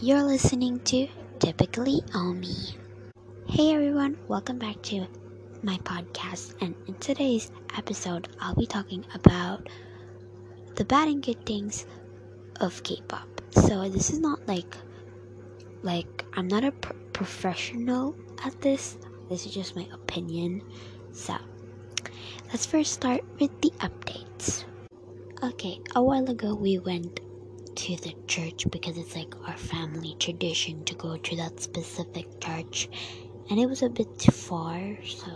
You're listening to Typically Omi. Hey everyone, welcome back to my podcast. And in today's episode, I'll be talking about the bad and good things of K-pop. So this is not like like I'm not a pr- professional at this. This is just my opinion. So let's first start with the updates. Okay, a while ago we went to the church because it's like our family tradition to go to that specific church. And it was a bit too far so.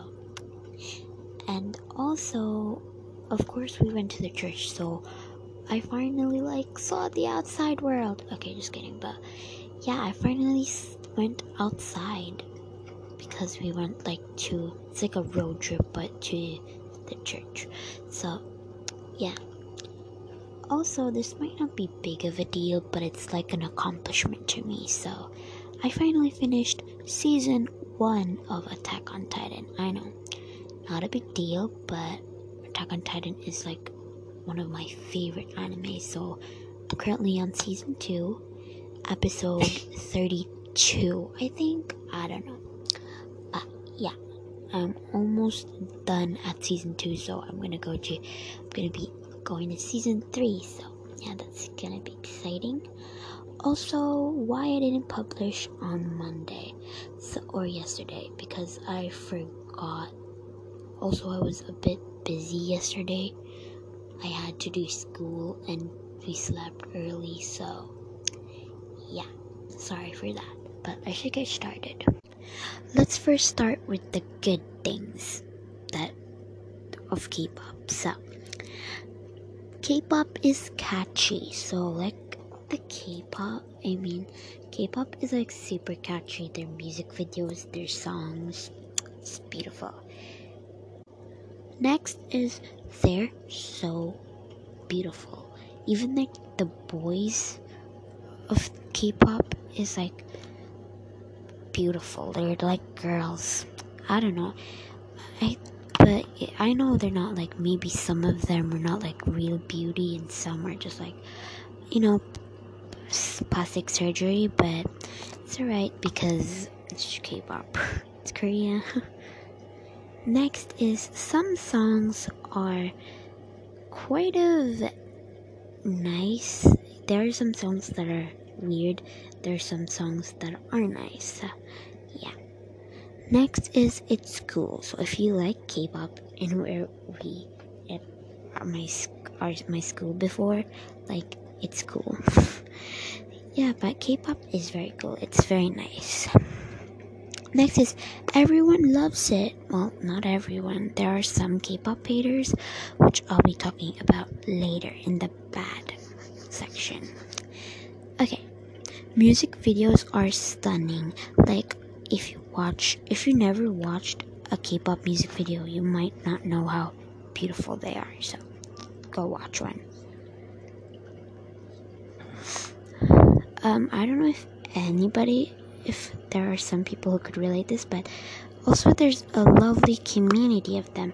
And also of course we went to the church so i finally like saw the outside world. Okay just kidding but yeah i finally went outside because we went like to it's like a road trip but to the church. So yeah also, this might not be big of a deal, but it's like an accomplishment to me. So, I finally finished season one of Attack on Titan. I know, not a big deal, but Attack on Titan is like one of my favorite anime. So, I'm currently on season two, episode 32, I think. I don't know. But yeah, I'm almost done at season two, so I'm gonna go to, I'm gonna be going to season 3, so yeah, that's gonna be exciting. Also, why I didn't publish on Monday so, or yesterday because I forgot. Also, I was a bit busy yesterday. I had to do school and we slept early, so yeah, sorry for that. But I should get started. Let's first start with the good things that of K-pop. So, K-pop is catchy, so like the K-pop, I mean, K-pop is like super catchy. Their music videos, their songs, it's beautiful. Next is they're so beautiful. Even like the boys of K-pop is like beautiful. They're like girls. I don't know. I but I know they're not like maybe some of them are not like real beauty and some are just like you know plastic surgery but it's alright because it's K-pop. It's Korea next is some songs are quite of nice. There are some songs that are weird. There are some songs that are nice. Yeah Next is it's cool. So if you like K-pop and where we at my our, my school before, like it's cool. yeah, but K-pop is very cool. It's very nice. Next is everyone loves it. Well, not everyone. There are some K-pop haters, which I'll be talking about later in the bad section. Okay, music videos are stunning. Like if you watch if you never watched a K-pop music video, you might not know how beautiful they are. So go watch one. Um, I don't know if anybody, if there are some people who could relate this, but also there's a lovely community of them.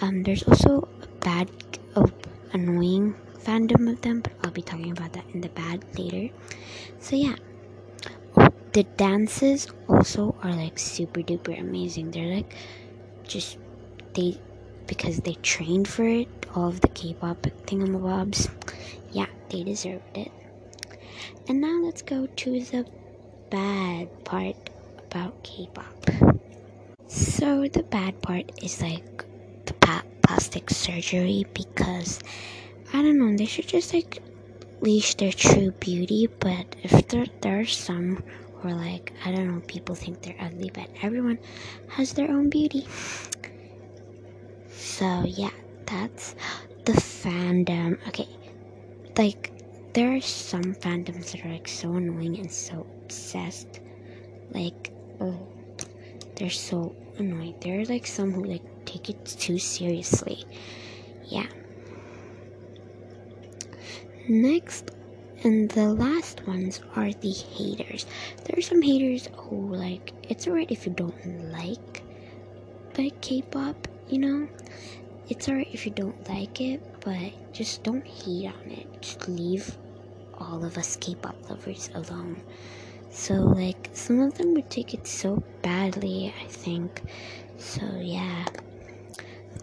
Um, there's also a bad, oh, annoying fandom of them, but I'll be talking about that in the bad later. So yeah, the dances also are like super duper amazing. They're like just they because they trained for it, all of the K-pop thingamabobs. Yeah, they deserved it. And now let's go to the bad part about K-pop. So the bad part is like the pa- plastic surgery because I don't know, they should just like leash their true beauty, but if there, there are some or like I don't know, people think they're ugly, but everyone has their own beauty. So yeah, that's the fandom. Okay, like there are some fandoms that are like so annoying and so obsessed. Like oh, they're so annoying. There are like some who like take it too seriously. Yeah. Next and the last ones are the haters. There are some haters who, like, it's alright if you don't like but K pop, you know? It's alright if you don't like it, but just don't hate on it. Just leave all of us K pop lovers alone. So, like, some of them would take it so badly, I think. So, yeah.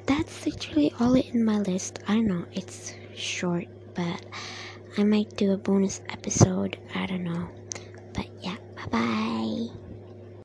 That's literally all in my list. I know it's short, but I might do a bonus episode. I don't know. But yeah, bye bye.